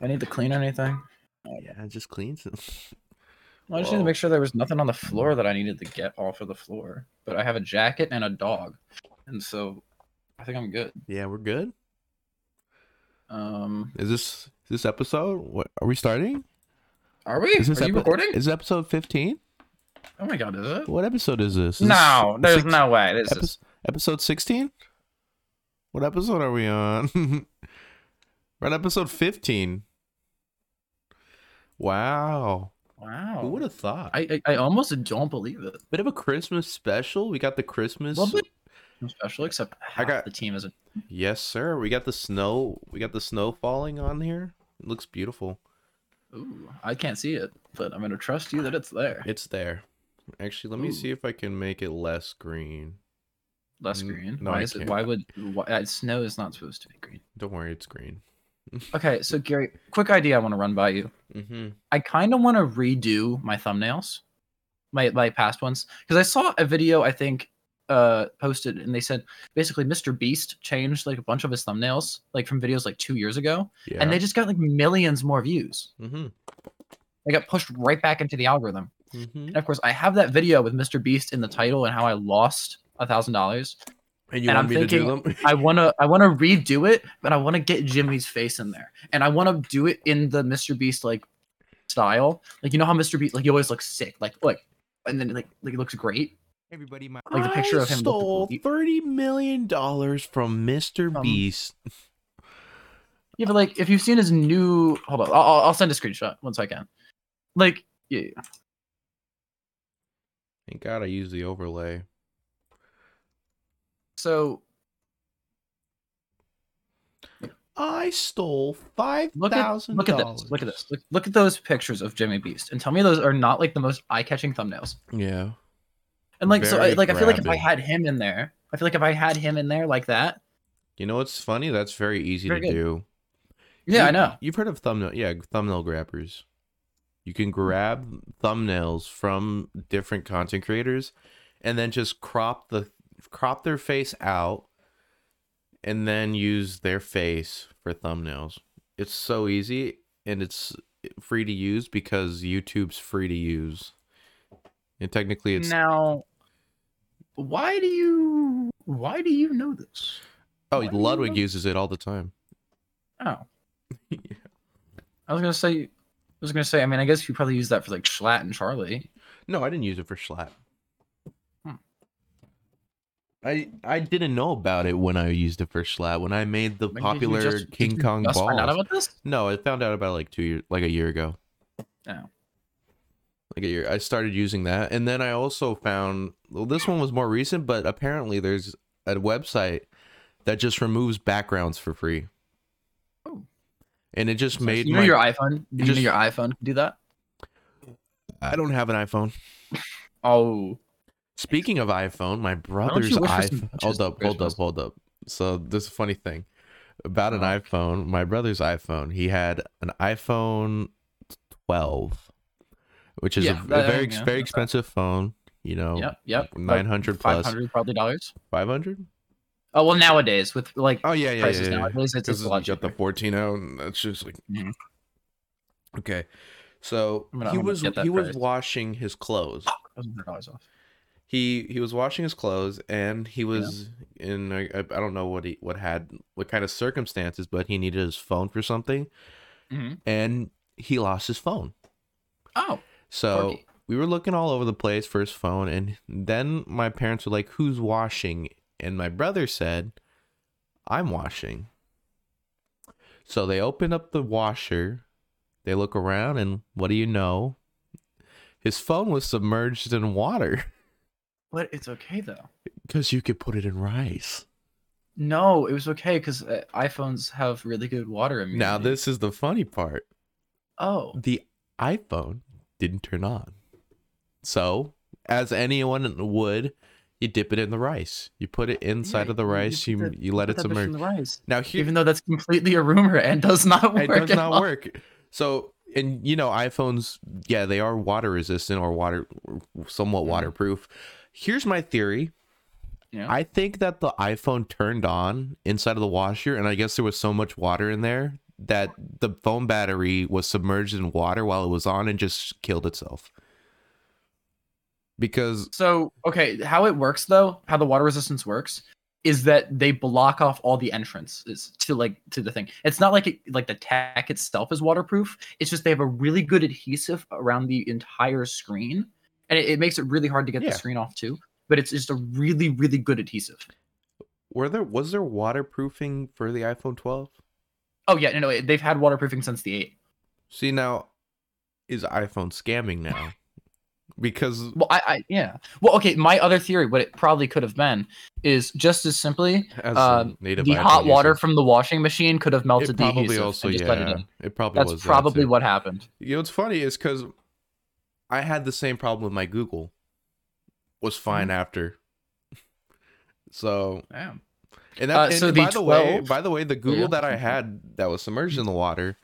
I need to clean anything. Yeah, it just cleans Well, I just need to make sure there was nothing on the floor that I needed to get off of the floor. But I have a jacket and a dog, and so I think I'm good. yeah, we're good. Um, Is this is this episode? What are we starting? are we? Is this are you recording? Is episode fifteen? oh my god, is it? What episode is this? Is No, this there's no way. This epi- is episode sixteen. What episode are we on? We're on episode fifteen. Wow, wow. who would have thought? I, I I almost don't believe it. Bit of a Christmas special. We got the Christmas. Special, except half got- the team isn't. Yes, sir. We got the snow. We got the snow falling on here. It looks beautiful. Ooh, I can't see it, but I'm gonna trust you that it's there. It's there. Actually, let me see if I can make it less green. Less Mm, green. no, why I is can't. Why would why, uh, snow is not supposed to be green? Don't worry, it's green. Okay, so Gary, quick idea I want to run by you. Mm-hmm. I kind of want to redo my thumbnails, my my past ones, because I saw a video I think uh posted and they said basically Mr. Beast changed like a bunch of his thumbnails like from videos like two years ago, Yeah. and they just got like millions more views. mm-hmm. They got pushed right back into the algorithm. Mm-hmm. And of course, I have that video with Mr. Beast in the title and how I lost a thousand dollars. And you And want I'm me to do thinking- them? I wanna I wanna redo it, but I wanna get Jimmy's face in there, and I wanna do it in the Mr. Beast like style. Like you know how Mr. Beast like he always looks sick, like like, and then like like he looks great. Everybody, my like the picture I of him stole goatee. thirty million dollars from Mr. Um, Beast. Yeah, but like if you've seen his new, hold on, I'll, I'll I'll send a screenshot once I can. Like yeah, yeah. Thank God I used the overlay. So I stole five look at look at dollars. this, look at this, look, look at those pictures of Jimmy Beast, and tell me those are not like the most eye-catching thumbnails. Yeah. And like so, I, Very like I feel like if I had him in there, I feel like if I had him in there like that, You know what's funny? That's very easy Very to good. do. yeah, You- I know. You've heard of thumbnail, yeah, thumbnail grabbers. You can grab thumbnails from different content creators, and then just crop the crop their face out, and then use their face for thumbnails. It's so easy, and it's free to use because YouTube's free to use. And technically, it's now why do you why do you know this oh, why do you Ludwig know- uses it all the time. oh yeah. i was gonna say i was gonna say i mean i guess you probably use that for like schlatt and charlie No, I didn't use it for Schlatt. I I didn't know about it when I used it for Schlatt. When I made the When did you popular just- did King you Kong just find out balls. about this No, I found out about it like two years, like a year ago. Oh. Like a year, I started using that, and then I also found well, this one was more recent, but apparently there's a website that just removes backgrounds for free. Oh. And it just So made you know my. your iphone you just- know your iphone can do that I don't have an iPhone. oh Speaking of iPhone, my brother's you wish for some iPhone. Hold up, hold up, hold up. So this is a funny thing about an Oh. iPhone. My brother's iPhone. He had an iPhone 12, which is Yeah, a, a very yeah, very expensive phone. You know, yep yep 900 plus 500 probably dollars 500. oh well nowadays with like Oh yeah, yeah, prices yeah. yeah. nowadays it's, Because it's you a lot got the cheaper. 14 out, and that's just like Mhm. okay. So gonna- he was he was washing his clothes. $1,000 off he he was washing his clothes and he was in I I I don't know what he what had what kind of circumstances but he needed his phone for something Mhm. and he lost his phone. Oh so Corky. we were looking all over the place for his phone and then my parents were like who's washing? And my brother said i'm washing. So they open up the washer. They look around and what do you know? His phone was submerged in water but it's okay though because you could put it in rice No, it was okay because uh, iPhones have really good water immunity. Now this is the funny part. Oh, The iPhone didn't turn on. So, as anyone would, you dip it in the rice. You put it inside Yeah, of the rice. You that- you let it submerge. the rice. Now here Even though that's completely a rumor and does not work. it does not all. work. So, and you know, iPhones, yeah, they are water resistant or water somewhat Mhm. waterproof. Here's my theory. Yeah. I think that the iPhone turned on inside of the washer, and I guess there was so much water in there that the phone battery was submerged in water while it was on and just killed itself. Because So okay, how it works though, how the water resistance works, is that they block off all the entrances to like to the thing. It's not like it, like the tech itself is waterproof. It's just they have a really good adhesive around the entire screen, and it, it makes it really hard to get Yeah. the screen off too. But it's just a really really good adhesive. were there was there waterproofing for the iPhone 12? Oh yeah, no, no, they've had waterproofing since the eight. See now, is iPhone scamming now? Because Well, I, I yeah. Well, okay. My other theory, what it probably could have been, is just as simply as um, the hot water user, from the washing machine could have melted it the probably adhesive also and just let it yeah, in. it probably That's was that probably too. what happened. You know what's funny is because I had the same problem with my Google. Was fine Mm-hmm. after. So Yeah. and that Uh, and so the by the way, by the way, the Google Yeah. that I had that was submerged in the water,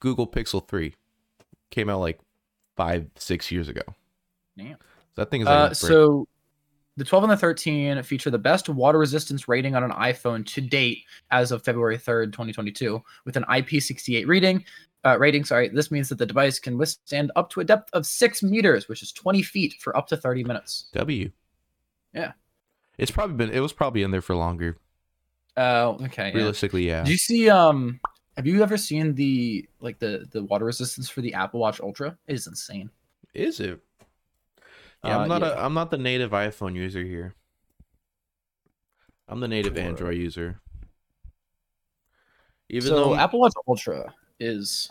Google Pixel three, came out like five six years ago. Damn. So that thing is like Uh, so the 12 and the 13 feature the best water resistance rating on an iPhone to date as of February 3rd, 2022, with an IP68 reading. Uh, rating, sorry. This means that the device can withstand up to a depth of six meters, which is 20 feet, for up to 30 minutes. W. Yeah. It's probably been it was probably in there for longer. Oh, okay. Realistically, yeah. Do you see? Um, have you ever seen the like the the water resistance for the Apple Watch Ultra? It is insane. Is it? Yeah, Uh, I'm not yeah. a I'm not the native iPhone user here. I'm the native Android user. Even so though Apple Watch Ultra is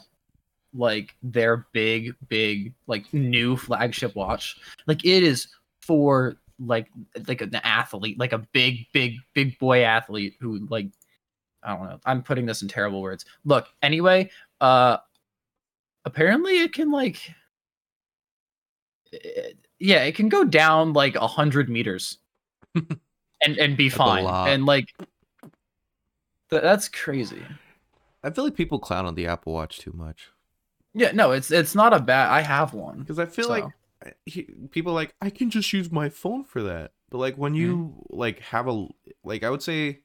like their big, big, like new flagship watch. Like it is for like like an athlete, like a big, big, big boy athlete who like I don't know. I'm putting this in terrible words. Look, anyway, uh apparently it can like it- yeah, it can go down like a hundred meters and and be That's fine. And like th- that's crazy. I feel like people clown on the Apple Watch too much Yeah, no, it's it's not a bad. I have one. because I feel like So. I- he, people like I can just use my phone for that. But like when you mm-hmm. like have a like I would say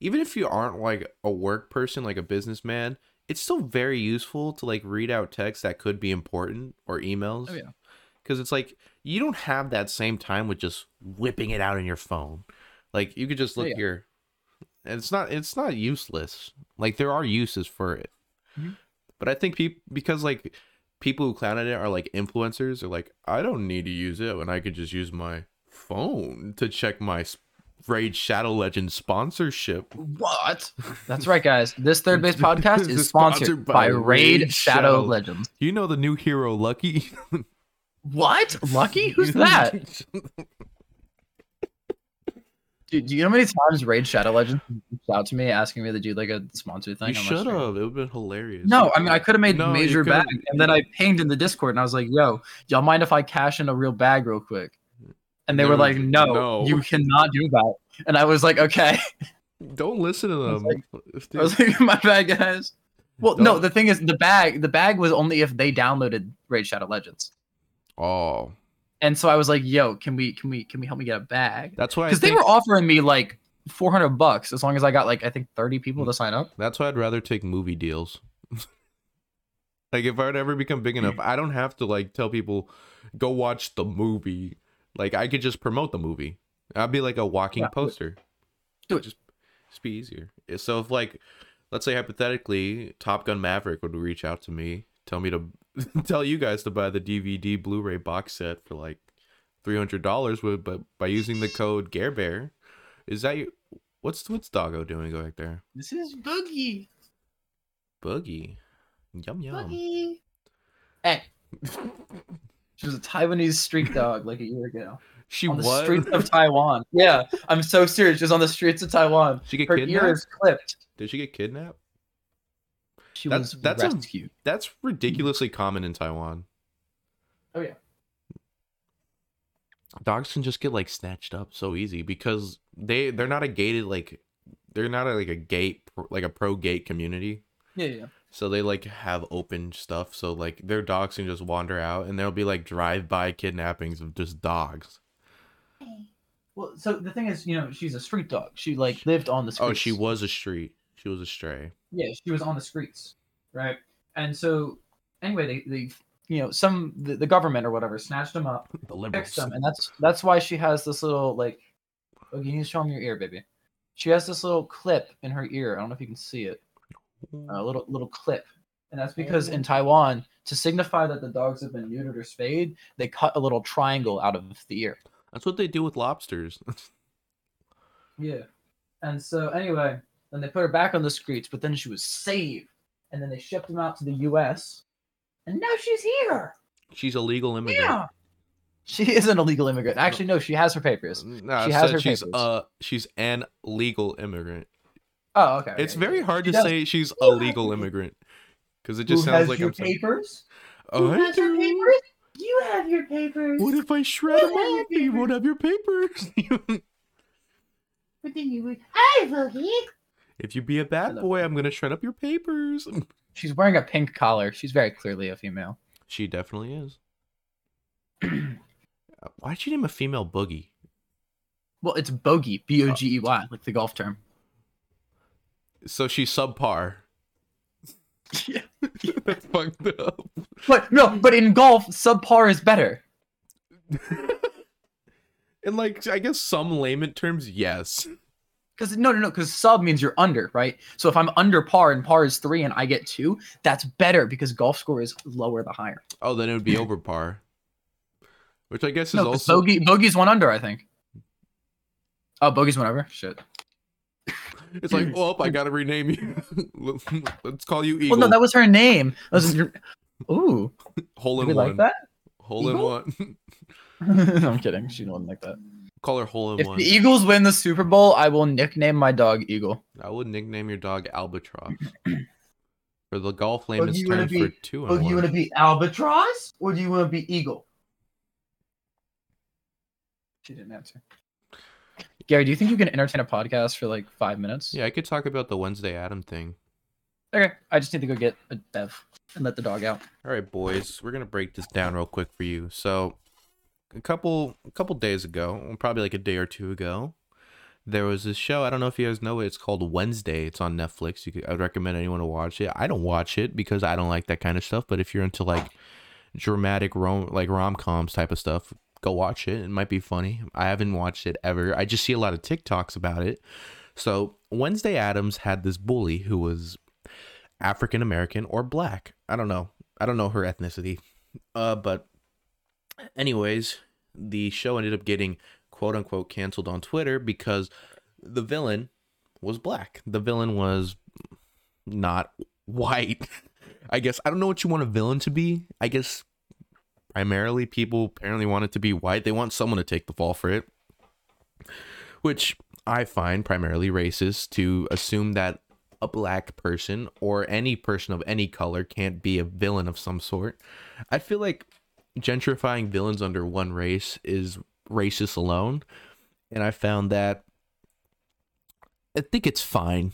even if you aren't like a work person like a businessman, it's still very useful to like read out text that could be important or emails. Oh, yeah. Cuz it's like you don't have that same time with just whipping it out on your phone. Like you could just Oh, look yeah. here. And it's not it's not useless. Like there are uses for it. Mhm. But I think people because like people who clown at it are like influencers are like I don't need to use it when I could just use my phone to check my Raid Shadow Legend sponsorship. What? That's right, guys. This third base podcast is is sponsored, sponsored by, by Raid, Raid Shadow, Shadow. Legends. You know the new hero Lucky? What? Lucky? Who's that? Dude, do you know how many times Raid Shadow Legends reached out to me asking me to do like a sponsor thing? you should have. It would have been hilarious. No, I mean I could have made No, major bag, and then I pinged in the Discord, and I was like, "Yo, y'all mind if I cash in a real bag real quick?" And they They were like, like, "No, "No." you cannot do that." And I was like, "Okay." Don't listen to was them. If I was like, "My bad, guys." Well, no, Don't- the thing is, the bag, the bag was only if they downloaded Raid Shadow Legends. oh, And so I was like, "Yo, can we, can we, can we help me get a bag?" that's why Because they think, were offering me like 400 bucks as long as I got like I think 30 people mm. to sign up. That's why I'd rather take movie deals. like if I'd ever become big enough, I don't have to like tell people go watch the movie. Like I could just promote the movie. I'd be like a walking Yeah, poster. Do it. Just, just be easier. Eh, so if like, let's say hypothetically, Top Gun Maverick would reach out to me, tell me to tell you guys to buy the DVD Blu-ray box set for like three hundred dollars, with but by using the code GareBear, is that you? What's what's Doggo doing back there? This is Boogie. Boogie. Yum yum. Boogie. Hey. She was a Taiwanese street dog like a year ago. She on the was. streets of Taiwan. Yeah, I'm so serious. She was on the streets of Taiwan. she get Her ear kidnapped? is clipped. Did she get kidnapped? She That's- was that's a- That's ridiculously common in Taiwan. Oh yeah. Dogs can just get like snatched up so easy because they they're not a gated like they're not a, like a gate like a pro gate community. Yeah, yeah. So they like have open stuff. So like their dogs can just wander out and there'll be like drive by kidnappings of just dogs. Well, so the thing is, you know, she's a street dog. She like lived on the oh, streets. Oh, she was a street. She was a stray. Yeah, she was on the streets. right? And so anyway, they they you know some the, the government or whatever snatched them up, The liberals. fixed him, and that's that's why she has this little like. Oh, you need to show him your ear, baby. She has this little clip in her ear. I don't know if you can see it. A little little clip, and that's because in oh. Taiwan, to signify that the dogs have been neutered or spayed, they cut a little triangle out of the ear. That's what they do with lobsters. Yeah. And so anyway, then they put her back on the streets, but then she was saved. And then they shipped him out to the US. And now she's here. She's a legal immigrant. Yeah. She is an illegal immigrant. Actually, no, she has her papers. No, She has her she's papers. uh she's an legal immigrant. Oh, okay. It's very yeah. hard She to does- say she's a legal immigrant because it Who just sounds has like your I'm saying. papers? "Oh, Who has your papers? You have your papers. What if I shred Who them? You won't have your papers. But then you would. I boogie. If you be a bad boy, I'm gonna shred up your papers. She's wearing a pink collar. She's very clearly a female. She definitely is. Uh, Why'd you name a female boogie? Well, it's bogey, B O G E Y, like the golf term. So she's subpar. Yeah. That's fucked up. But no, but in golf, subpar is better. In like, I guess some layman terms, yes. Because no, no, no. Because sub means you're under, right? So if I'm under par and par is three and I get two, that's better because golf score is lower the higher. Oh, then it would be over par. Which I guess is No, also bogey bogey's one under, I think. Oh, bogey's one over. Shit. it's like, oh, I gotta rename you. Let's call you Well, no, that was her name. That was your... Ooh, Hole in one. like that? Hole in one. no, I'm kidding. She wouldn't like that. Call her hole in If one. the Eagles win the Super Bowl, I will nickname my dog Eagle. I would nickname your dog Albatross. For the golf do layman's you wanna term for two Oh, and do you want to be albatross or do you want to be eagle? She didn't answer. Gary, do you think you can entertain a podcast for like five minutes? Yeah, I could talk about the Wednesday Adam thing. Okay, I just need to go get a bev and let the dog out. All right, boys, we're gonna break this down real quick for you. So, a couple a couple days ago, probably like a day or two ago, there was this show. I don't know if you guys know it. It's called Wednesday. It's on Netflix. Could, I would recommend anyone to watch it. I don't watch it because I don't like that kind of stuff. But if you're into like dramatic rom like rom coms type of stuff, go watch it. It might be funny. I haven't watched it ever. I just see a lot of TikToks about it. So Wednesday Addams had this bully who was African American or black. I don't know. I don't know her ethnicity. Uh, but anyways, the show ended up getting quote unquote canceled on Twitter because the villain was black. The villain was not white. I guess I don't know what you want a villain to be. I guess primarily people apparently want it to be white. They want someone to take the fall for it. Which I find primarily racist to assume that a black person or any person of any color can't be a villain of some sort. I feel like gentrifying villains under one race is racist alone. And I found that I think it's fine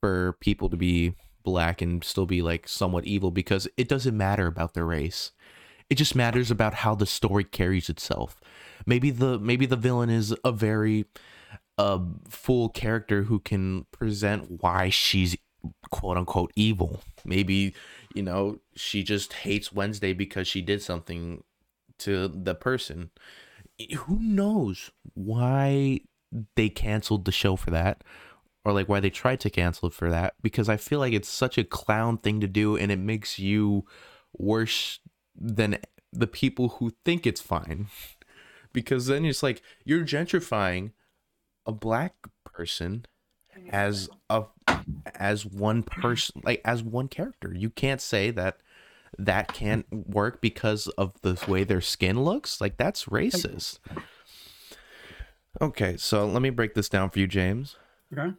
for people to be black and still be like somewhat evil because it doesn't matter about their race. It just matters about how the story carries itself. Maybe the maybe the villain is a very uh, full character who can present why she's quote unquote evil. Maybe, you know, she just hates Wednesday because she did something to the person. Who knows why they canceled the show for that? Or like why they tried to cancel it for that? Because I feel like it's such a clown thing to do and it makes you worse than the people who think it's fine. Because then it's like you're gentrifying a black person as a as one person like as one character you can't say that that can't work because of the way their skin looks like that's racist okay so let me break this down for you james Okay.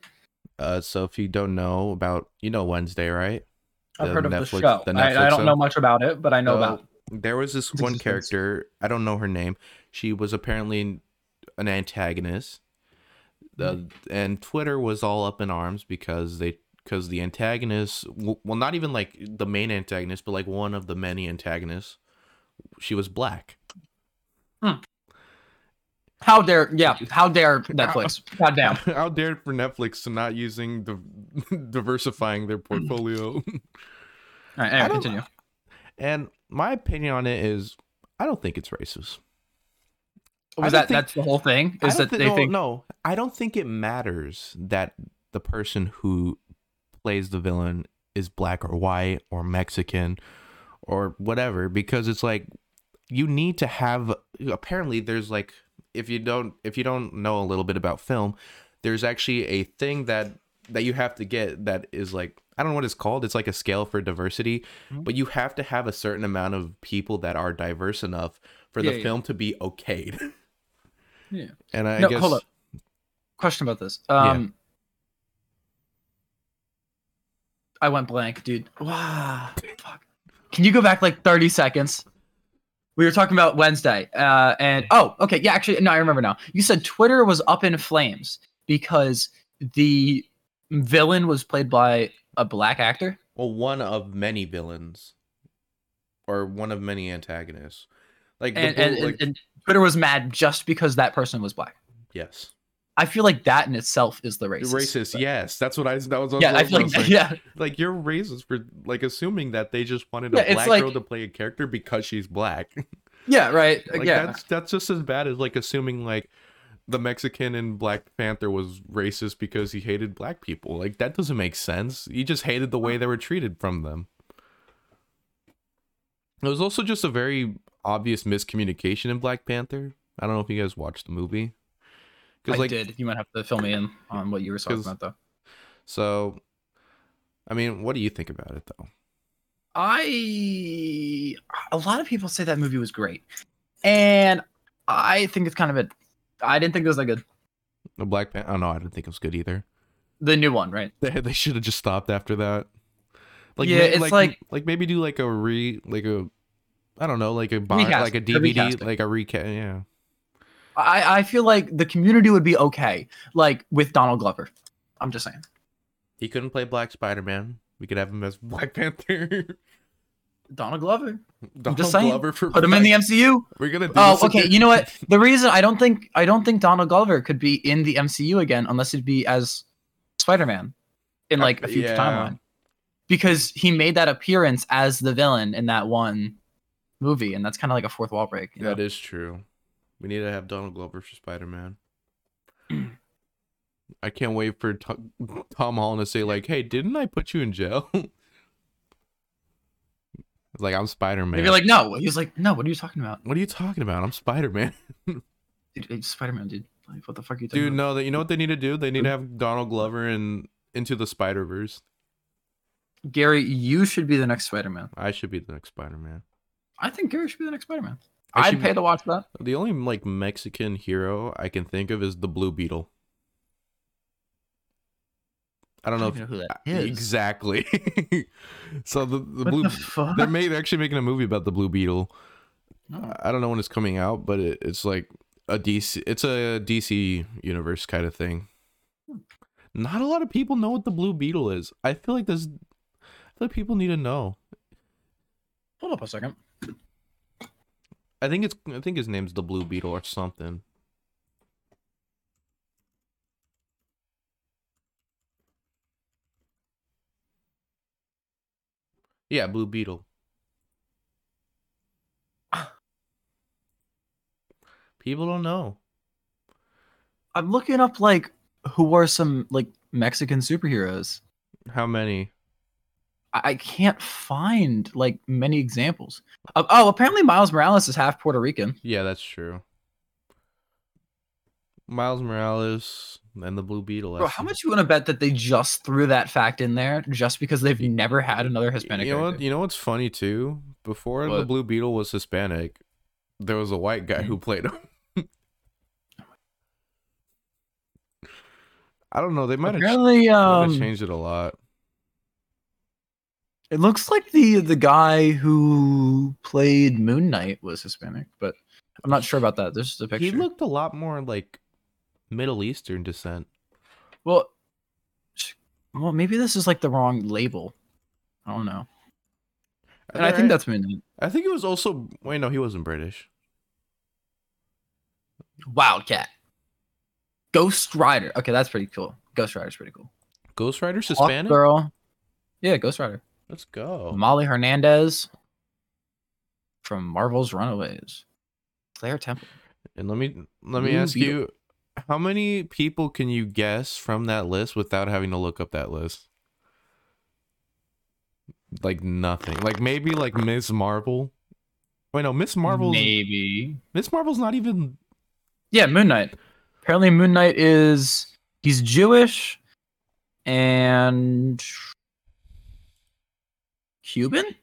uh so if you don't know about you know wednesday right I've The heard of the Netflix- show. the I, I don't show? know much about it, but I know So, about. there was this one character i don't know her name she was apparently an antagonist the mm-hmm. and twitter was all up in arms because they because the antagonist well not even like the main antagonist but like one of the many antagonists she was black hmm. How dare, yeah, how dare Netflix? God damn. how dare for netflix to not using the diversifying their hmm. portfolio All right, I anyway, continue. And my opinion on it is, I don't think it's racist. Was that think- that's the whole thing? Is that thi- they no, think no, I don't think it matters that the person who plays the villain is black or white or Mexican or whatever because it's like you need to have apparently there's like if you don't if you don't know a little bit about film there's actually a thing that that you have to get that is like I don't know what it's called it's like a scale for diversity Mhm. but you have to have a certain amount of people that are diverse enough for the Yeah, yeah. film to be okayed Yeah. and I No, guess hold up. question about this. Yeah. Um I went blank, dude. Wow. Fuck. Can you go back like 30 seconds? We were talking about Wednesday. Uh and oh, okay, yeah, actually no, I remember now. You said Twitter was up in flames because the villain was played by a black actor. well one of many villains or one of many antagonists like, the And, bull- and, and, and Twitter was mad just because that person was black. yes I feel like that in itself is the racist. racist, yes that's what i that was Yeah, I feel like saying. yeah. like you're racist for like assuming that they just wanted a Yeah, black like- girl to play a character because she's black Yeah, right. like yeah. that's that's just as bad as like assuming like the mexican in black panther was racist because he hated black people like that doesn't make sense he just hated the way they were treated from them it was also just a very obvious miscommunication in black panther i don't know if you guys watched the movie Cause, I like did. You might have to fill me in on what you were talking about, though. so i mean what do you think about it though I a lot of people say that movie was great, and I think it's kind of a. I didn't think it was that good. the black panther oh no i didn't think it was good either The new one, right? They they should have just stopped after that. Like Yeah, it's like, like- like maybe do like a re like a I don't know like a Recast, like a a DVD recasting. like a recast yeah. I I feel like the community would be okay, like with Donald Glover. I'm just saying. He couldn't play Black Spider Man. We could have him as Black Panther. Donald Glover. Donald just saying, Glover for Put him in the MCU. We're gonna do Oh, this okay. again. You know what? The reason I don't think I don't think Donald Glover could be in the MCU again unless it'd be as Spider-Man in uh, like a future Yeah. timeline. Because he made that appearance as the villain in that one movie, and that's kind of like a fourth wall break. you That know? is true. We need to have Donald Glover for Spider Man. I can't wait for Tom, Tom Holland to say like, "Hey, didn't I put you in jail?" It's like I'm Spider Man. Maybe like no. He was like, no. What are you talking about, what are you talking about? I'm Spider Man. dude, Spider-Man, dude? Like, what the fuck are you talking Dude, about? no, that you know what they need to do? They need to have Donald Glover in into the Spider Verse. Gary, you should be the next Spider-Man. I should be the next Spider Man. I think Gary should be the next Spider-Man. I I'd should- pay to watch that. The only like Mexican hero I can think of is the Blue Beetle. I don't know if even who that I- is. exactly. so the the What blue the fuck? they're made, they're actually making a movie about the Blue Beetle. Oh. I don't know when it's coming out, but it, it's like a DC. It's a DC universe kind of thing. Not a lot of people know what the Blue Beetle is. I feel like there's, I feel like people need to know. Hold up a second. I think it's. I think his name's the Blue Beetle or something. Yeah, Blue Beetle. People don't know. I'm looking up like who are some like Mexican superheroes. How many? I, can't find like many examples. Uh, oh, apparently Miles Morales is half Puerto Rican. Yeah, that's true. Miles Morales and the Blue Beetle. Bro, how much you want to bet that they just threw that fact in there just because they've never had another Hispanic? You know what? You know what's funny too? Before the Blue Beetle was Hispanic, there was a white guy who played him. I don't know. They might have Apparently, um, changed it a lot. It looks like the the guy who played Moon Knight was Hispanic, but I'm not sure about that. There's just a picture. He looked a lot more like Middle Eastern descent. well, well, maybe this is like the wrong label. I don't know. And I think that's Moon Knight. I think it was also. Wait, no, he wasn't British. Wildcat. Ghost Rider. Okay, that's pretty cool. Ghost Rider's pretty cool. Ghost Rider's Hawk Hispanic. Girl. Yeah, Ghost Rider. Let's go. Molly Hernandez from Marvel's Runaways. Claire Temple. And let me let me Blue ask Beetle. you, how many people can you guess from that list without having to look up that list? Like nothing. Like maybe like Miss Marvel. Wait, no, Miss Marvel. Maybe. Miss Marvel's not even Yeah, Moon Knight. Apparently, Moon Knight is he's Jewish and Cuban.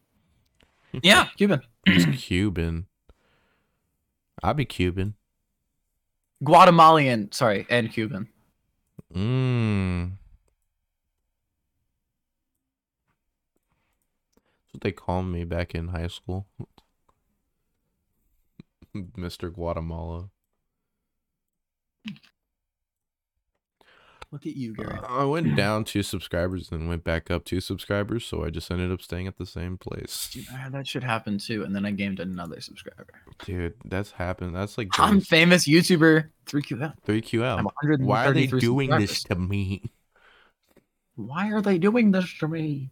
Yeah, Cuban. he's Cuban. I'd be Cuban. Guatemalan. Sorry, and Cuban. Mmm. That's what they called me back in high school. Mr. Guatemala. Look at you, Gary. I went down two subscribers and went back up two subscribers, so I just ended up staying at the same place. Dude, I had that should happen too, and then I gained another subscriber. Dude, that's happened. That's like I'm famous YouTuber 3QL. three QL. Why are they doing this to me? Why are they doing this to me?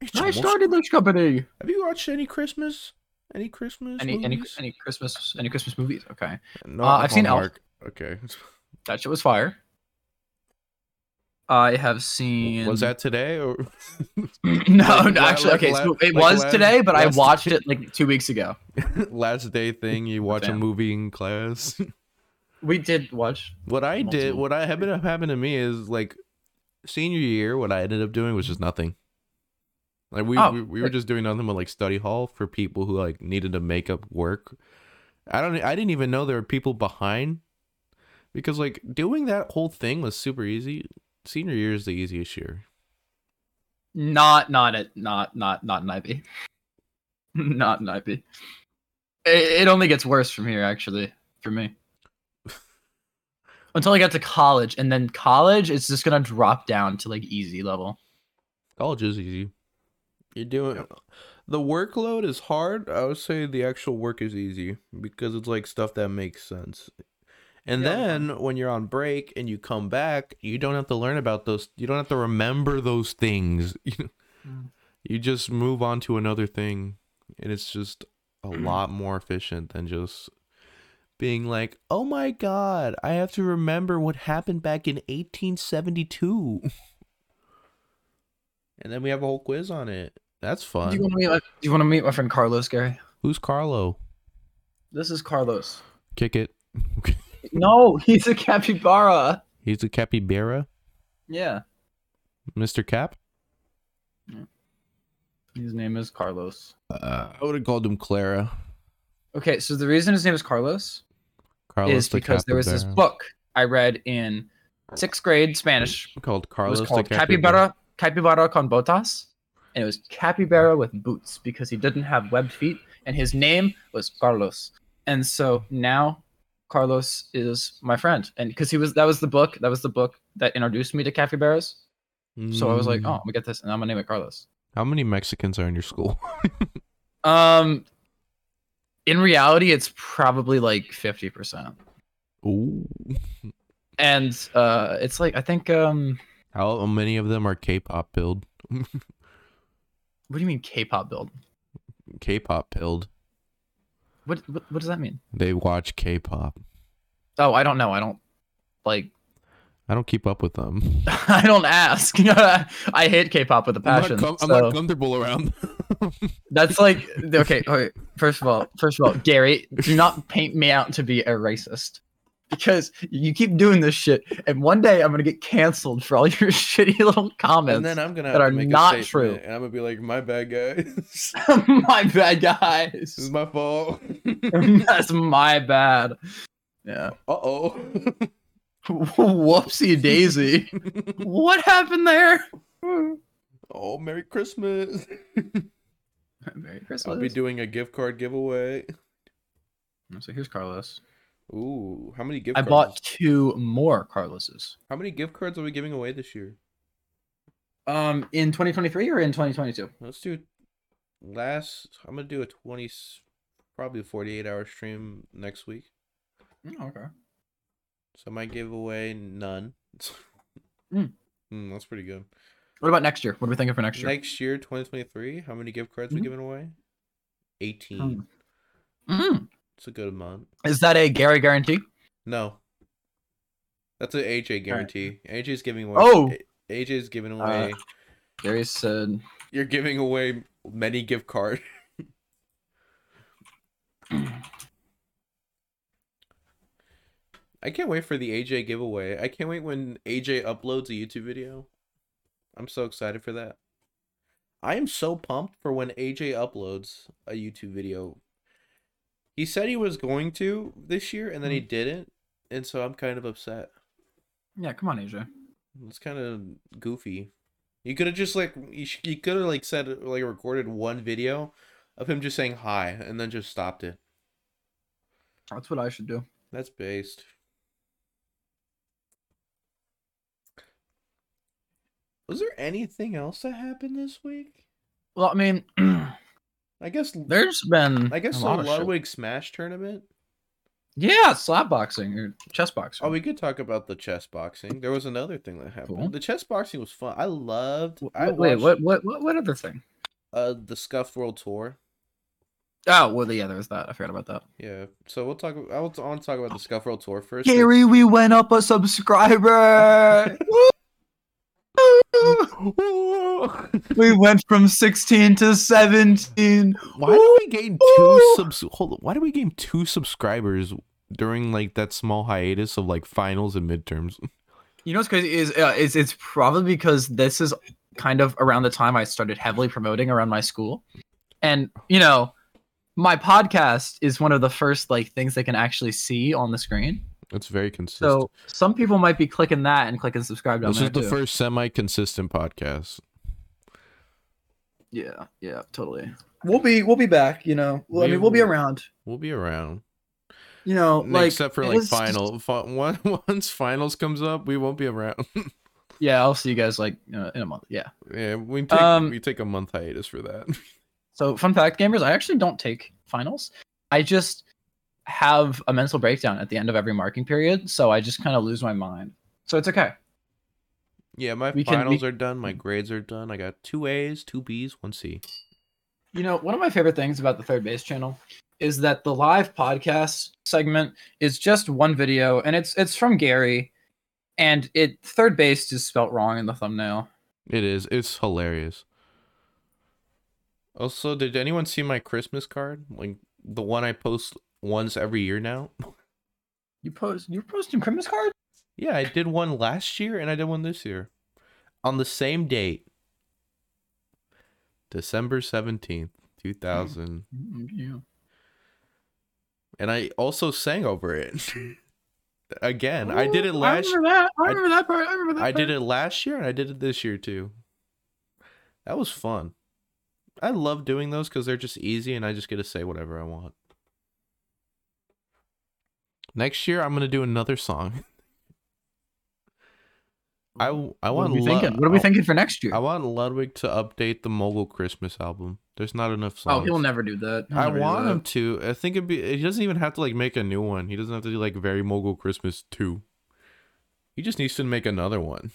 It's I started this company. Have you watched any Christmas? Any Christmas? Any any movies? any Christmas any Christmas movies? Okay, No, Uh, I've seen Elf. Okay. that shit was fire. I have seen. Was that today or no, Like, no, actually, like okay. la- so it like was last- today, but I last- watched it like two weeks ago. last day thing? You watch a movie in class. We did watch. what I did, what I happened happened to me is like senior year. What I ended up doing was just nothing. Like we Oh, we, we were just doing nothing but like study hall for people who like needed to make up work. I don't. I didn't even know there were people behind because like doing that whole thing was super easy. Senior year is the easiest year. Not, not at, not, not, not in IB. not in IB. It, it only gets worse from here, actually, for me. Until I get to college, and then college is just gonna drop down to like easy level. College is easy. You're doing the workload is hard. I would say the actual work is easy because it's like stuff that makes sense. And Yeah. then when you're on break and you come back, you don't have to learn about those. You don't have to remember those things. You Mm. you just move on to another thing, and it's just a lot more efficient than just being like, "Oh my god, I have to remember what happened back in 1872." and then we have a whole quiz on it. That's Do fun. you want to meet? My, do you want to meet my friend Carlos, Gary? Who's Carlo? This is Carlos. Kick it. No, he's a capybara. He's a capybara, Yeah, Mr. Cap. his name is Carlos. Uh, I would have called him Clara. Okay, so the reason his name is Carlos Carlos is the because there was this book I read in sixth grade Spanish called Carlos. It was called. Capybara Capybara con botas, and it was Capybara with boots because he didn't have webbed feet, and his name was Carlos. And so now Carlos is my friend, and because he was that was the book that was the book that introduced me to capybaras. So I was like, Mm. oh, I'm gonna get this, and I'm gonna name it Carlos. How many Mexicans are in your school? Um, in reality, it's probably like fifty percent, Ooh. and uh, it's like I think um, How many of them are K-pop build? what do you mean K-pop build? K-pop build. What what, what does that mean? They watch K-pop. Oh, I don't know. I don't like. I don't keep up with them. I don't ask. I hate K-pop with a passion. I'm not, com- so I'm not comfortable around. that's like okay, okay. First of all, first of all, Gary, do not paint me out to be a racist because you keep doing this shit, and one day I'm gonna get canceled for all your shitty little comments. and then I'm gonna that are not true. and I'm gonna be like, "My bad, guys. my bad, guys. this is my fault." That's my bad. Yeah. uh oh. Whoopsie daisy. what happened there? oh, Merry Christmas. Merry Christmas. I'll be doing a gift card giveaway. so here's Carlos. Ooh, how many gift cards? I cards? bought two more Carloses. How many gift cards are we giving away this year? Um, in 2023 or in 2022? Let's do last. I'm gonna do a 20, probably a 48 hour stream next week. Oh, okay. So I might give away none. Mm. Mm, that's pretty good. What about next year? What are we thinking for next year? Next year, 2023, how many gift cards we Mhm. giving away? 18. Mm. It's a good amount. Is that a Gary guarantee? No. That's an AJ guarantee. AJ's giving away. Oh! AJ's giving Uh, away. Gary said. You're giving away many gift cards. I can't wait for the AJ giveaway. I can't wait when AJ uploads a YouTube video. I'm so excited for that. I am so pumped for when AJ uploads a YouTube video. He said he was going to this year and then he hmm. didn't, and so I'm kind of upset. Yeah, come on, AJ. It's kind of goofy. You could have just like you, sh- you could have like said like recorded one video of him just saying hi and then just stopped it. That's what I should do. That's based. Was there anything else that happened this week? Well, I mean, I guess there's been. I guess a lot of shit. Ludwig Smash tournament. Yeah, slap boxing or chess boxing. Oh, we could talk about the chess boxing. There was another thing that happened. Cool. The chess boxing was fun. I loved. Wh- I Wait, watched, what, what, what, what other thing? Uh, the Scuff World Tour. Oh, well, yeah, there was that. I forgot about that. Yeah. So we'll talk. I want to talk about the Scuff World Tour first. Gary, we went up a subscriber. we went from 16 to 17. Why do we gain two subs? Hold on. Why do we gain two subscribers during like that small hiatus of like finals and midterms? You know what's crazy is uh, it's it's probably because this is kind of around the time I started heavily promoting around my school, and you know, my podcast is one of the first like things they can actually see on the screen. It's very consistent. So some people might be clicking that and clicking subscribe down this there is the too. first semi-consistent podcast. Yeah, yeah, totally. We'll be we'll be back. You know, well, I We mean, we'll be around. We'll be around, You know, like except for like was just- final. fi- one- Once finals comes up, we won't be around. Yeah, I'll see you guys like uh, in a month. Yeah. yeah, we take Um, we take a month hiatus for that. So, fun fact, gamers, I actually don't take finals. I just have a mental breakdown at the end of every marking period, so I just kind of lose my mind. So it's okay. yeah, my We can- finals we- are done. My grades are done. I got two A's, two B's, one C. You know, one of my favorite things about the Third Base channel is that the live podcast segment is just one video, and it's it's from Gary, and it Third Base is spelt wrong in the thumbnail. It is. It's hilarious. Also, did anyone see my Christmas card? Like the one I post once every year now? You post you're posting Christmas cards? Yeah, I did one last year and I did one this year. On the same date. December 17th, 2000. Mm, Yeah. And I also sang over it. Again, I did it Ooh, last I remember that. I I- remember that part. I remember that. I did it last year and I did it this year too. That was fun. I love doing those because they're just easy and I just get to say whatever I want. Next year, I'm gonna do another song. I What want are we thinking? What are we thinking for next year? I want Ludwig to update the Mogul Christmas album. There's not enough oh, songs. Oh, he'll never do that. He'll I want that. him to. I think it'd be. He doesn't even have to like make a new one. He doesn't have to do like very Mogul Christmas two. He just needs to make another one.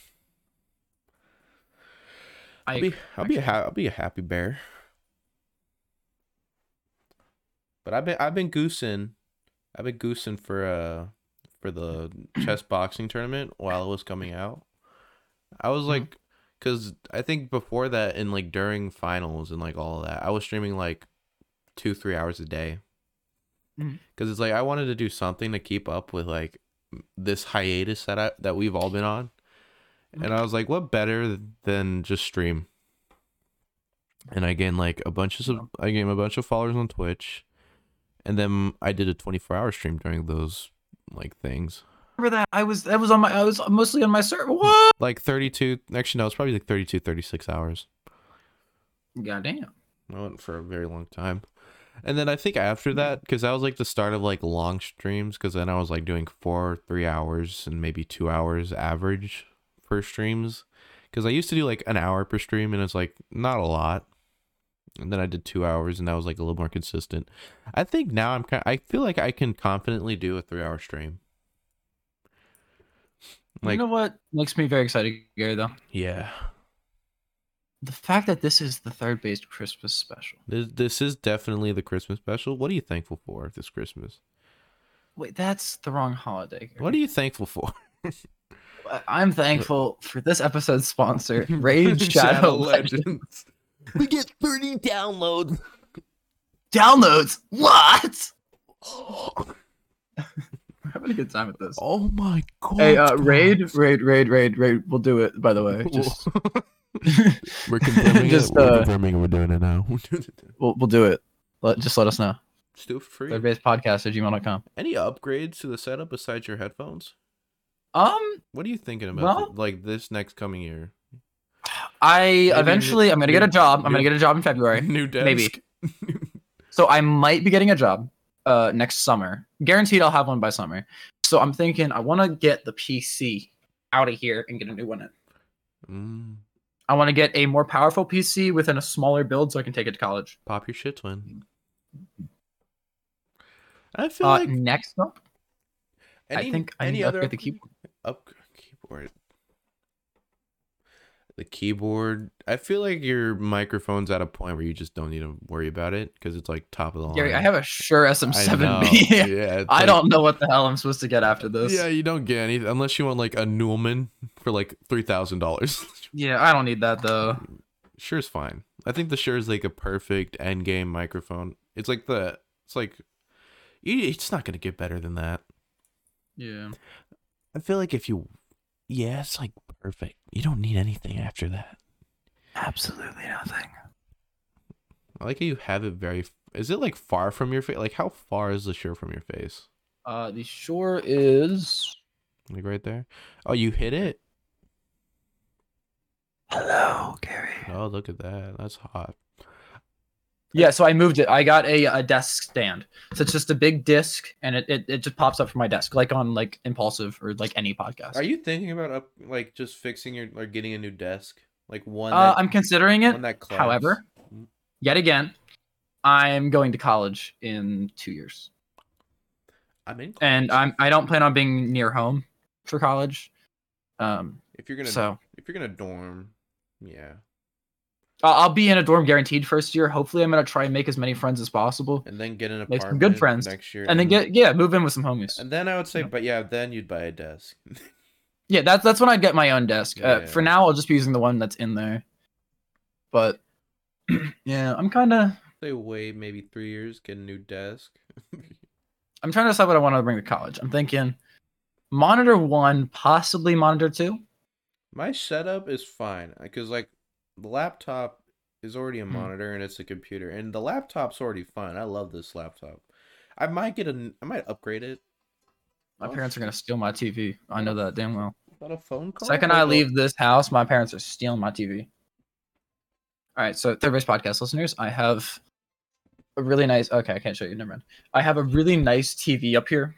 I, I'll be, I'll be, a ha- I'll be a happy bear. But I've been, I've been goosing, I've been goosing for uh, for the chess boxing tournament while it was coming out. I was like, cause I think before that and like during finals and like all of that, I was streaming like two, three hours a day. Mhm. Cause it's like I wanted to do something to keep up with like this hiatus that I that we've all been on. And I was like, what better than just stream? And I gained like a bunch of sub- I gained a bunch of followers on Twitch, and then I did a 24 hour stream during those like things. remember that. I was that was on my I was mostly on my server. What? Like 32, actually no, it's probably like 32, 36 hours. Goddamn. I went for a very long time. And then I think after that, mm. because that was like the start of like long streams, because then I was like doing four, three hours and maybe two hours average per streams. Because I used to do like an hour per stream and it's like not a lot. And then I did two hours and that was like a little more consistent. I think now I'm kind Of, I feel like I can confidently do a three hour stream. Like, you know what makes me very excited, Gary? Though yeah. the fact that this is the third based Christmas special. This, this is definitely the Christmas special. What are you thankful for this Christmas? Wait, that's the wrong holiday. What are you thankful for? I'm thankful for this episode's sponsor, Raid Shadow, Legends. We get 30 downloads. Downloads. What? We're having a good time with this. Oh my god. Hey, uh, raid, raid, raid, raid, raid. We'll do it. By the way, just we're confirming Just, it. We're uh, confirming we're doing it now. we'll we'll do it. Let just let us know. Just do it for free. Third Based podcast at gmail.com. Any upgrades to the setup besides your headphones? Um, What are you thinking about Well- like this next coming year? I eventually I'm gonna get a new- job. I'm gonna get a job in February. New desk. maybe. So I might be getting a job uh next summer. Guaranteed I'll have one by summer. So I'm thinking I want to get the PC out of here and get a new one in. Mm, I want to get a more powerful PC within a smaller build so I can take it to college. pop your shit, twin. I feel Uh, like next up, any, I think I any need to other upgrade the keyboard. up keyboard. The keyboard. I feel like your microphone's at a point where you just don't need to worry about it because it's like top of the line. Gary, I have a Shure I know. SM7B. Yeah, I like- don't know what the hell I'm supposed to get after this. Yeah, you don't get anything unless you want like a Neumann for like three thousand dollars. Yeah, I don't need that though. Shure's fine. I think the Shure is like a perfect end game microphone. It's like the it's like it's not gonna get better than that. Yeah. I feel like if you yeah, it's like perfect. You don't need anything after that. Absolutely nothing. I like how you have it very. Is it like far from your face? Like how far is the Shure from your face? Uh, the Shure is. Like right there. Oh, you hit it. Hello, Gary. Oh, look at that. That's hot. Yeah, so I moved it. I got a, a desk stand. So it's just a big disc, and it, it, it just pops up from my desk, like on like Impulsive or like any podcast. Are you thinking about up like just fixing your or getting a new desk? Like one Uh, that, I'm considering it. However, yet again, I'm going to college in two years, I'm in and. I'm I don't plan on being near home for college. Um, if you're gonna so if you're gonna dorm, yeah. I'll I'll be in a dorm guaranteed first year. Hopefully, I'm gonna try and make as many friends as possible, And then get an Make some apartment good friends, next year. and then get yeah, move in with some homies. and then I would say, Yeah. but yeah, then you'd buy a desk. Yeah, that's that's when I'd get my own desk. Uh, Yeah. For now, I'll just be using the one that's in there. But yeah, I'm kind of say wait maybe three years, get a new desk. I'm trying to decide what I want to bring to college. I'm thinking monitor one, possibly monitor two. My setup is fine because like the laptop is already a Hmm. monitor and it's a computer, and the laptop's already fine. I love this laptop. I might get a, I might upgrade it. My Oh, parents are gonna steal my TV. I know that damn well. Is that a phone call? Second I leave this house, my parents are stealing my TV. All right, so third based podcast listeners, I have a really nice. Okay, I can't show you. Never mind. I have a really nice TV up here,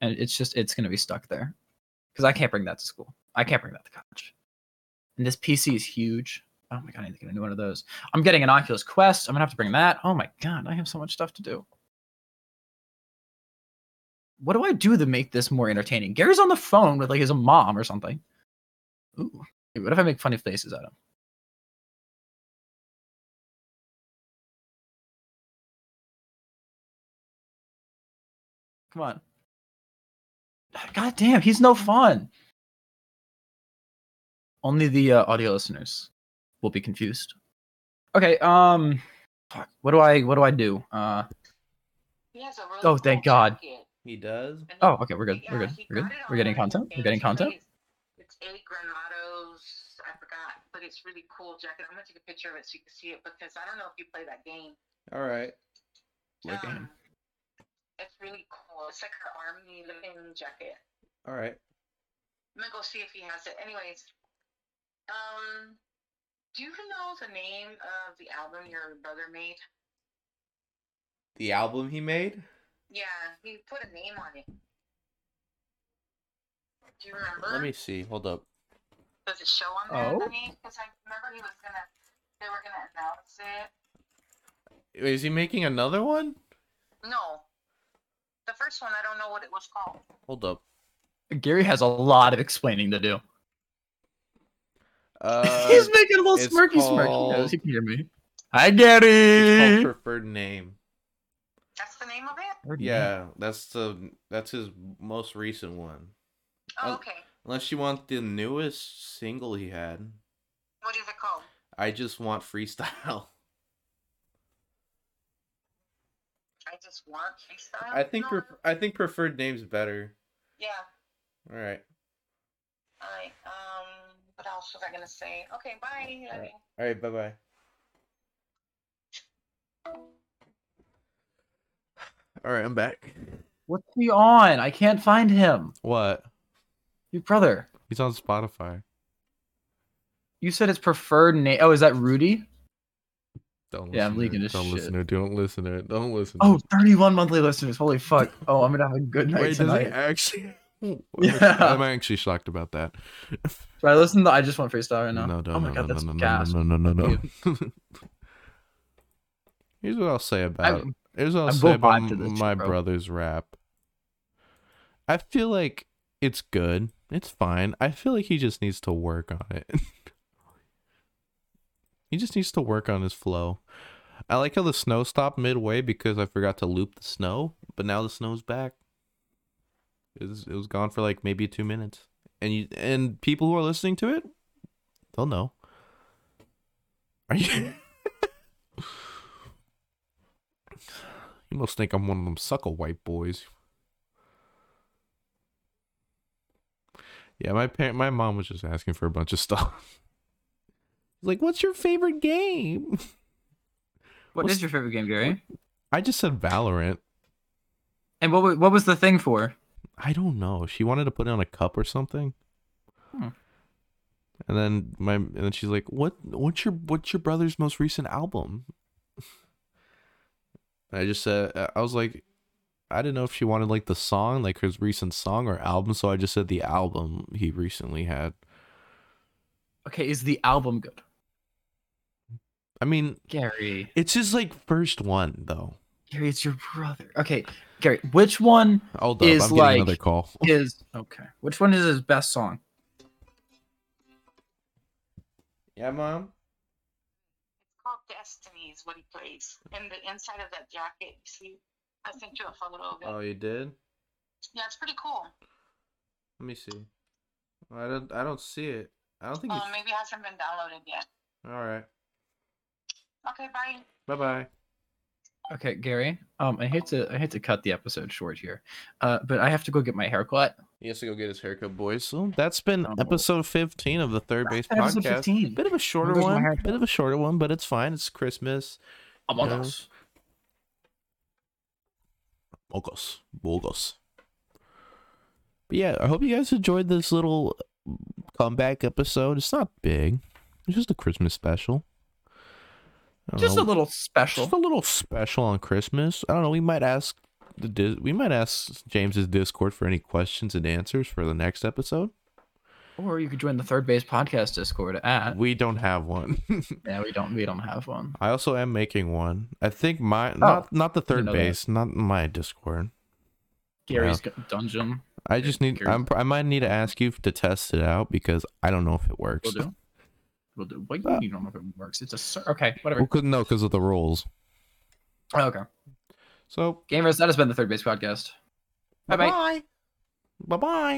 and it's just it's gonna be stuck there because I can't bring that to school. I can't bring that to college. And this PC is huge. Oh my god, I need to get a new one of those. I'm getting an Oculus Quest. I'm gonna have to bring that. Oh my god, I have so much stuff to do. What do I do to make this more entertaining? Gary's on the phone with like his mom or something. Ooh. What if I make funny faces at him? Come on. God damn, he's no fun. Only the uh, audio listeners will be confused. Okay, um fuck, what do I what do I do? Uh He has a really Oh, thank cool God. jacket. He does. Oh, okay, we're good. he- We're good. We're good. We're getting content. We're getting content. It's eight granados. I forgot, but it's really cool jacket. I'm gonna take a picture of it so you can see it because I don't know if you play that game. All right. What game? Um, It's really cool. It's like an army looking jacket. All right. I'm gonna go see if he has it. Anyways, um, do you know the name of the album your brother made? The album he made. Yeah, he put a name on it. Do you remember? Let me see. Hold up. Does it show on there Oh. the name? Because I remember he was gonna, they were gonna announce it. Is he making another one? No, the first one I don't know what it was called. Hold up. Gary has a lot of explaining to do. Uh, He's making a little it's smirky smirky. called- Yes, you can hear me. Hi, it's Gary. called preferred name. That's the name of it? Yeah, that's the that's his most recent one. Oh, Oh. okay. Unless you want the newest single he had. What is it called? I just want freestyle. I just want freestyle. I think No, pref- I think preferred name's better. Yeah. All right. Alright. Um. What else was I gonna say? Okay. Bye. Alright. you. All right. Bye bye. All right, I'm back. What's he on? I can't find him. What? Your brother. He's on Spotify. You said it's preferred name. Oh, is that Rudy? Don't Yeah, I'm listen to leaking it. this Don't shit. listen to it. Don't listen to it. Don't listen. Oh, to Oh, 31 monthly listeners. Holy fuck. Oh, I'm gonna have a good night Wait, does he tonight. actually? Yeah. I'm actually shocked about that. Should I listen to I just want freestyle right now? No, no, oh my no, god, no, that's no, gas. no, no, no, no, no. Here's what I'll say about. I'm- Here's what I'll I say about my bro. brother's rap. I feel like it's good. It's fine. I feel like he just needs to work on it. he just needs to work on his flow. I like how the snow stopped midway because I forgot to loop the snow, but now the snow's back. It was, it was gone for like maybe two minutes, and you and people who are listening to it, they'll know. Are you? you must think I'm one of them suckle white boys. Yeah, my parent, my mom was just asking for a bunch of stuff. like, what's your favorite game? What What's- is your favorite game, Gary? I just said Valorant. And what what was the thing for? I don't know. She wanted to put it on a cup or something. Hmm. And then my and then she's like, "What? What's your what's your brother's most recent album?" I just said, I was like, I didn't know if she wanted like the song, like his recent song or album, so I just said the album he recently had. Okay, is the album good? I mean, Gary. it's his like first one though. Gary, it's your brother. Okay, Gary, which one Hold up, Is I'm like- another call. is okay? Which one is his best song? Yeah, mom. It's called Destiny. Is what he plays. And the inside of that jacket, you see, I sent you a photo of it. Oh, you did? Yeah, it's pretty cool. Let me see. I don't. I don't see it. I don't think. Oh, it's... maybe it hasn't been downloaded yet. All right. Okay, bye. Bye bye. Okay, Gary. Um, I hate to I hate to cut the episode short here, uh, but I have to go get my hair cut. He has to go get his haircut, boys. So that's been Oh. episode 15 of the Third Based Episode Podcast. 15. Bit of a shorter one. Bit of a shorter one, but it's fine. It's Christmas. Among Yeah. Us. Bogos. Bogos. But yeah, I hope you guys enjoyed this little comeback episode. It's not big. It's just a Christmas special. Just know. a little special. Just a little special on Christmas. I don't know. We might ask the we might ask James's Discord for any questions and answers for the next episode. Or you could join the Third Based Podcast Discord at. We don't have one. Yeah, we don't we don't have one. I also am making one. I think my Oh, not not the third know that. base, not my Discord. Gary's gu- dungeon. I just need. I'm, I might need to ask you to test it out because I don't know if it works. We'll do. We'll do. What you don't know if it works? It's a ser- okay. Whatever. Well, 'cause- no, because of the rules. Oh, okay. So Gamers, that has been the Third Based Podcast. Bye bye. Bye bye.